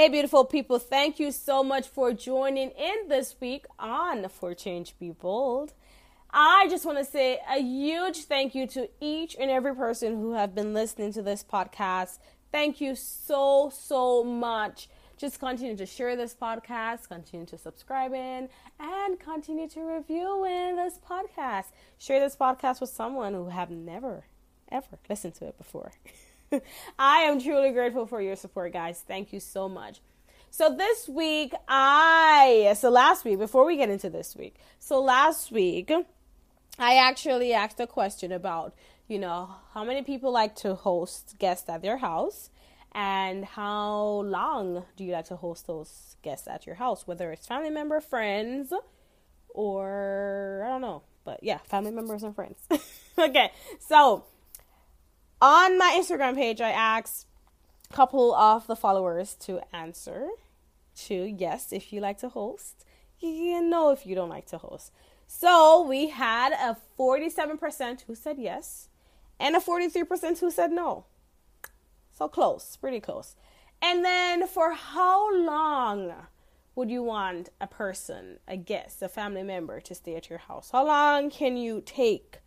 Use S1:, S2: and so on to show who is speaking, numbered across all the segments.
S1: Hey, beautiful people, thank you so much for joining in this week on For Change Be Bold. I just want to say a huge thank you to each and every person who have been listening to this podcast. Thank you so, so much. Just continue to share this podcast, continue to subscribe in, and continue to review in this podcast. Share this podcast with someone who have never, ever listened to it before. I am truly grateful for your support, guys. Thank you so much. So this week, I, so last week, before we get into this week, so last week, I actually asked a question about, you know, how many people like to host guests at their house and how long do you like to host those guests at your house, whether it's family member, friends, or I don't know, but yeah, family members and friends. okay, so on my Instagram page, I asked a couple of the followers to answer to yes if you like to host, you know if you don't like to host. So we had a 47% who said yes and a 43% who said no. So close, pretty close. And then for how long would you want a person, a guest, a family member to stay at your house? How long can you take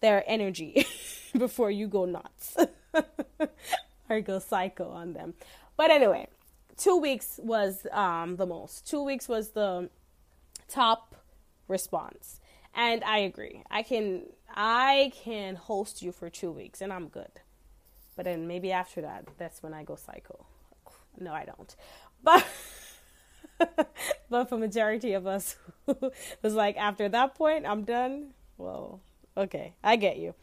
S1: their energy before you go nuts or go psycho on them. But anyway, two weeks was um, the most. Two weeks was the top response, and I agree. I can I can host you for two weeks, and I'm good. But then maybe after that, that's when I go psycho. No, I don't. But but for majority of us, was like after that point, I'm done. Well, Okay, I get you.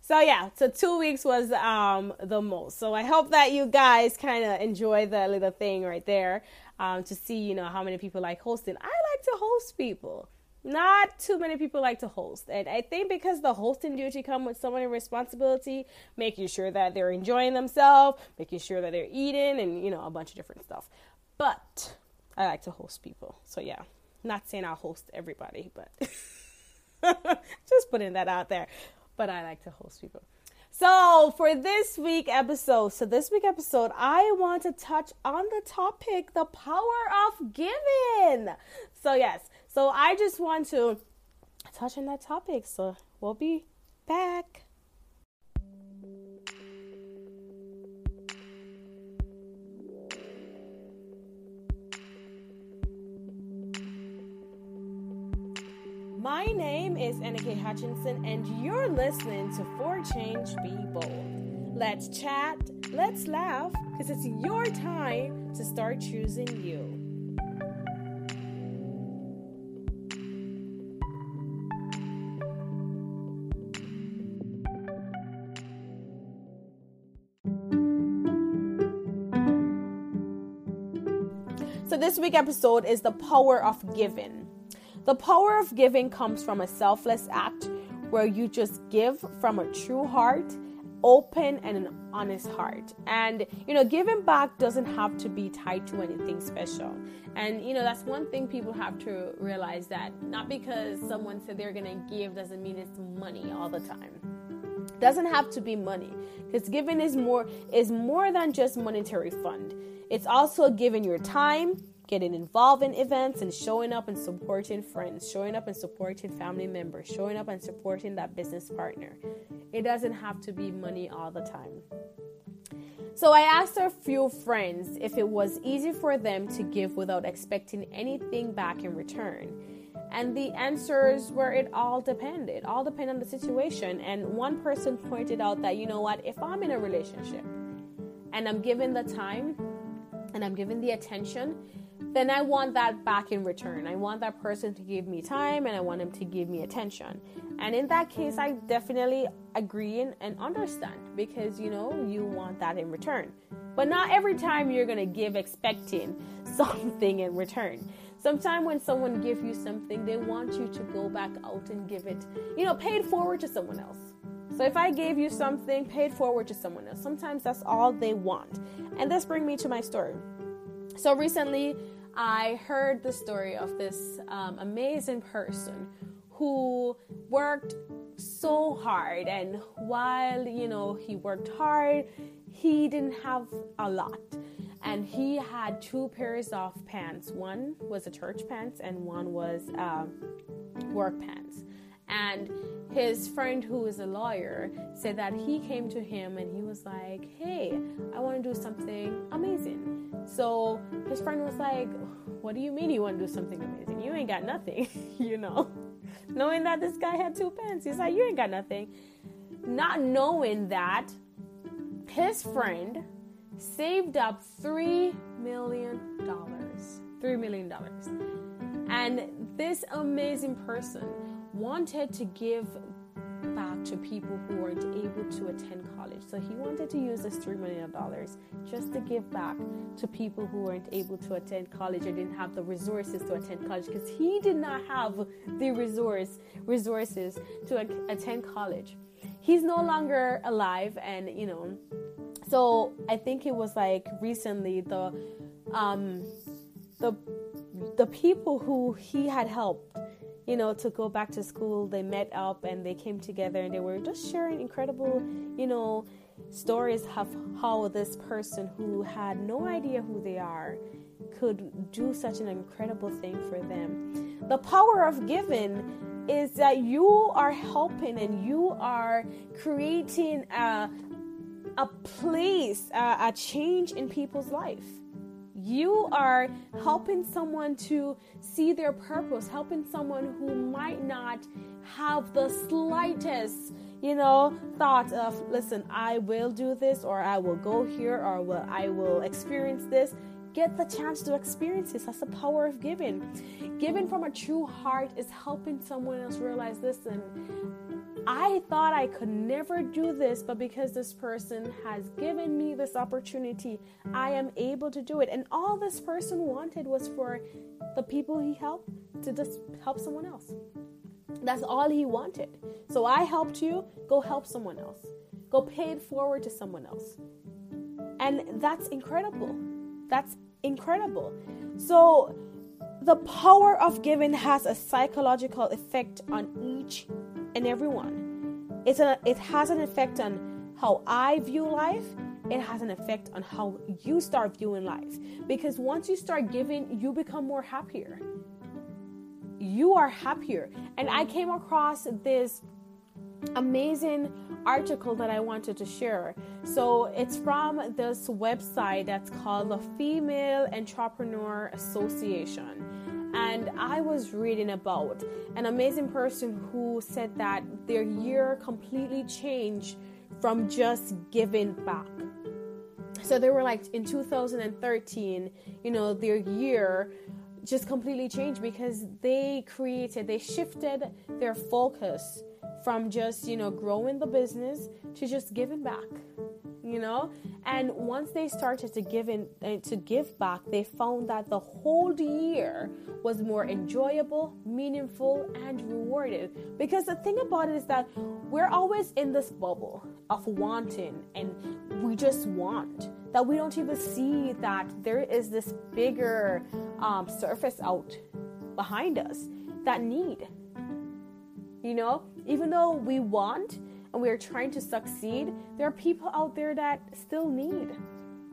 S1: So yeah, so two weeks was um the most. So I hope that you guys kind of enjoy the little thing right there, um, to see you know how many people like hosting. I like to host people. Not too many people like to host, and I think because the hosting duty come with so many responsibility, making sure that they're enjoying themselves, making sure that they're eating, and you know a bunch of different stuff. But I like to host people. So yeah, not saying I'll host everybody, but. Just putting that out there. But I like to host people. So, for this week episode, so this week episode, I want to touch on the topic the power of giving. So, yes. So, I just want to touch on that topic. So, we'll be back. My name is Enike Hutchinson, and you're listening to For Change Be Bold. Let's chat, let's laugh, because it's your time to start choosing you. So, this week episode is the power of giving. The power of giving comes from a selfless act where you just give from a true heart, open and an honest heart. And you know, giving back doesn't have to be tied to anything special. And you know, that's one thing people have to realize that not because someone said they're going to give doesn't mean it's money all the time. Doesn't have to be money because giving is more is more than just monetary fund. It's also giving your time, getting involved in events and showing up and supporting friends, showing up and supporting family members, showing up and supporting that business partner. It doesn't have to be money all the time. So I asked a few friends if it was easy for them to give without expecting anything back in return. And the answers were it all depended. All depended on the situation. And one person pointed out that, you know what, if I'm in a relationship and I'm given the time and I'm given the attention, then I want that back in return. I want that person to give me time and I want them to give me attention. And in that case, I definitely agree and, understand because you know you want that in return. But not every time you're to give expecting something in return. Sometimes when someone gives you something, they want you to go back out and give it, you know, pay it forward to someone else. So if I gave you something, pay it forward to someone else. Sometimes that's all they want. And this brings me to my story. So recently, I heard the story of this um, amazing person who worked so hard, and while you know he worked hard, he didn't have a lot. and he had two pairs of pants. One was a church pants, and one was uh, work pants. And his friend, who is a lawyer, said that he came to him and he was like, Hey, I want to do something amazing. So his friend was like, What do you mean you want to do something amazing? You ain't got nothing, you know? Knowing that this guy had two pants, he's like, You ain't got nothing. Not knowing that his friend saved up $3 million. $3 million. And this amazing person wanted to give back to people who weren't able to attend college. So he wanted to use this $3 million just to give back to people who weren't able to attend college or didn't have the resources to attend college because he did not have the resource resources to attend college. He's no longer alive and you know so I think it was like recently the um the the people who he had helped you know, to go back to school, they met up and they came together and they were just sharing incredible, you know, stories of how this person who had no idea who they are could do such an incredible thing for them. The power of giving is that you are helping and you are creating a, a place, a, a change in people's life you are helping someone to see their purpose, helping someone who might not have the slightest, you know, thought of, listen, I will do this, or I will go here, or will, I will experience this. Get the chance to experience this. That's the power of giving. Giving from a true heart is helping someone else realize, listen, I thought I could never do this, but because this person has given me this opportunity, I am able to do it. And all this person wanted was for the people he helped to just help someone else. That's all he wanted. So I helped you, go help someone else. Go pay it forward to someone else. And that's incredible. That's incredible. So the power of giving has a psychological effect on each and everyone. It's a, it has an effect on how I view life. It has an effect on how you start viewing life. Because once you start giving, you become more happier. You are happier. And I came across this amazing article that I wanted to share. So it's from this website that's called the Female Entrepreneur Association. And I was reading about an amazing person who said that their year completely changed from just giving back. So they were like in 2013, you know, their year just completely changed because they created, they shifted their focus from just, you know, growing the business to just giving back you know? And once they started to give in uh, to give back they found that the whole year was more enjoyable meaningful and rewarded. Because the thing about it is that we're always in this bubble of wanting and we just want that we don't even see that there is this bigger um, surface out behind us that need you know? Even though we want and we are trying to succeed, there are people out there that still need.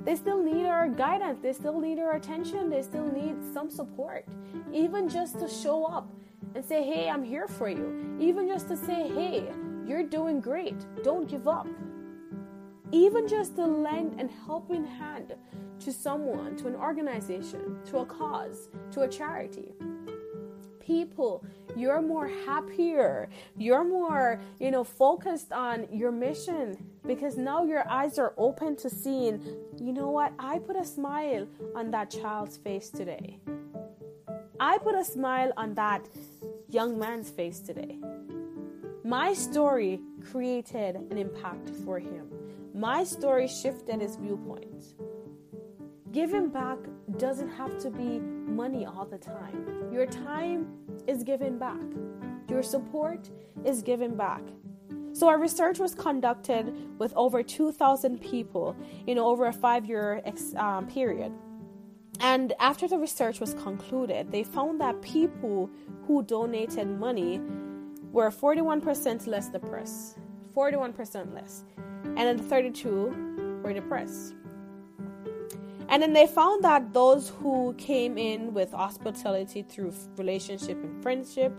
S1: They still need our guidance, they still need our attention, they still need some support. Even just to show up and say, hey, I'm here for you. Even just to say, hey, you're doing great, don't give up. Even just to lend a helping hand to someone, to an organization, to a cause, to a charity people. You're more happier. You're more you know focused on your mission because now your eyes are open to seeing you know what? I put a smile on that child's face today. I put a smile on that young man's face today. My story created an impact for him. My story shifted his viewpoint. Giving back doesn't have to be money all the time. Your time is given back, your support is given back. So, our research was conducted with over 2,000 people in over a five year um, period. And after the research was concluded, they found that people who donated money were 41% less depressed, 41% less, and then 32 were depressed. And then they found that those who came in with hospitality through relationship and friendship,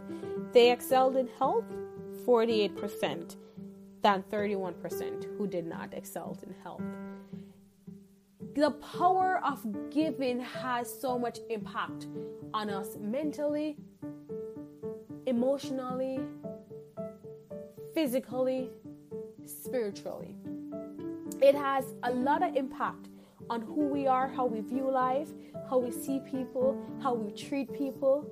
S1: they excelled in health 48% than 31% who did not excel in health. The power of giving has so much impact on us mentally, emotionally, physically, spiritually. It has a lot of impact on who we are, how we view life, how we see people, how we treat people.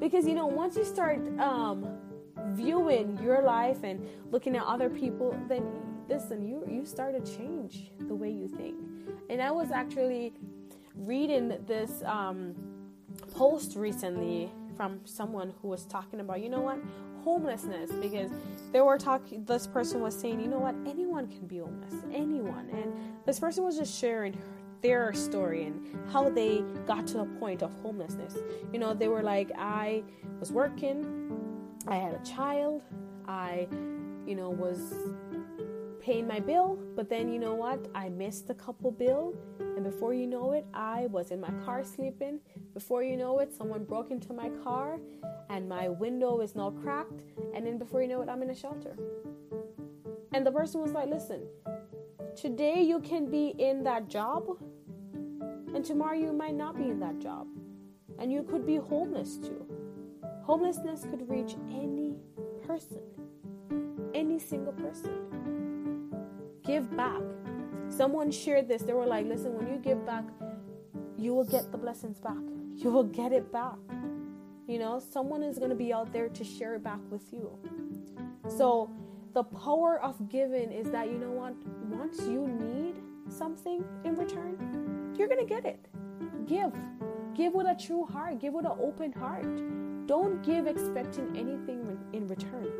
S1: Because you know, once you start um, viewing your life and looking at other people, then listen, you you start to change the way you think. And I was actually reading this um, post recently from someone who was talking about, you know what, homelessness because they were talking this person was saying you know what anyone can be homeless anyone. And this person was just sharing their story and how they got to a point of homelessness. You know they were like i was working i had a child i you know was paying my bill but then you know what i missed a couple bill and before you know it i was in my car sleeping before you know it someone broke into my car and my window is now cracked. And then before you know it, I'm in a shelter. And the person was like, listen, today you can be in that job, and tomorrow you might not be in that job. And you could be homeless too. Homelessness could reach any person, any single person. Give back. Someone shared this. They were like, listen, when you give back, you will get the blessings back. You will get it back. You know, someone is going to be out there to share it back with you. So, the power of giving is that, you know what, once you need something in return, you're going to get it. Give. Give with a true heart, give with an open heart. Don't give expecting anything in return.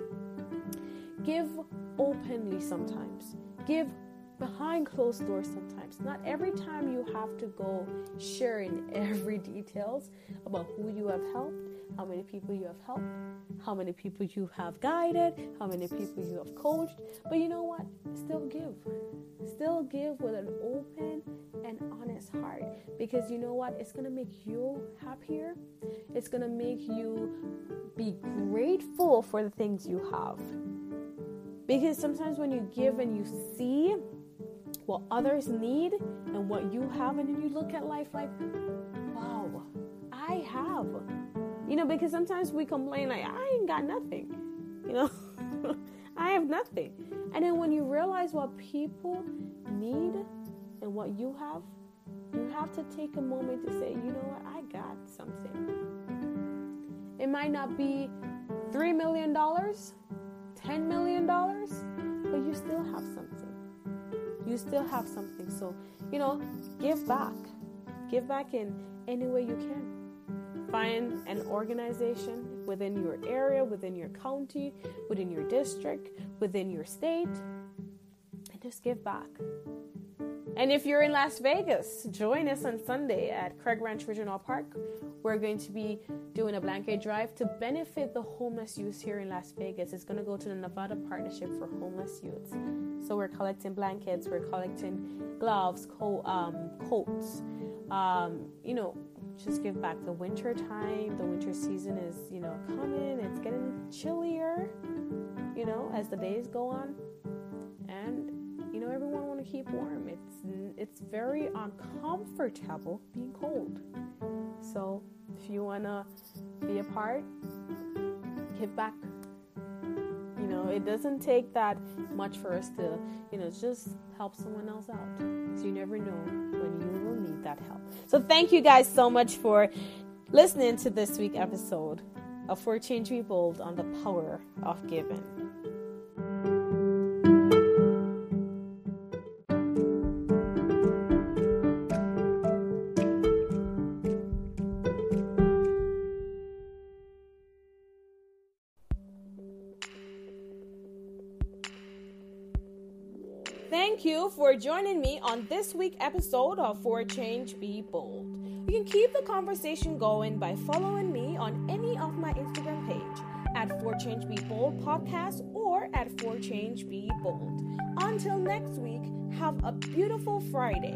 S1: Give openly sometimes. Give behind closed doors sometimes. Not every time you have to go sharing every details about who you have helped, how many people you have helped, how many people you have guided, how many people you have coached. But you know what? Still give. Still give with an open and honest heart because you know what? It's going to make you happier. It's going to make you be grateful for the things you have. Because sometimes when you give and you see what others need and what you have, and then you look at life like, wow, I have. You know, because sometimes we complain like, I ain't got nothing. You know, I have nothing. And then when you realize what people need and what you have, you have to take a moment to say, you know what, I got something. It might not be $3 million, $10 million, but you still have something. You still have something. So, you know, give back. Give back in any way you can. Find an organization within your area, within your county, within your district, within your state, and just give back. And if you're in Las Vegas, join us on Sunday at Craig Ranch Regional Park. We're going to be doing a blanket drive to benefit the homeless youth here in Las Vegas. It's going to go to the Nevada Partnership for Homeless Youths. So we're collecting blankets, we're collecting gloves, co- um, coats, um, you know, just give back. The winter time, the winter season is, you know, coming. It's getting chillier, you know, as the days go on. You know, everyone want to keep warm. It's it's very uncomfortable being cold. So, if you want to be a part, give back. You know, it doesn't take that much for us to, you know, just help someone else out. So you never know when you will need that help. So thank you guys so much for listening to this week episode of For Change Be Bold on the power of giving. Thank you for joining me on this week's episode of For Change Be Bold. You can keep the conversation going by following me on any of my Instagram page at For Change Be Bold podcast or at For Change Be Bold. Until next week, have a beautiful Friday.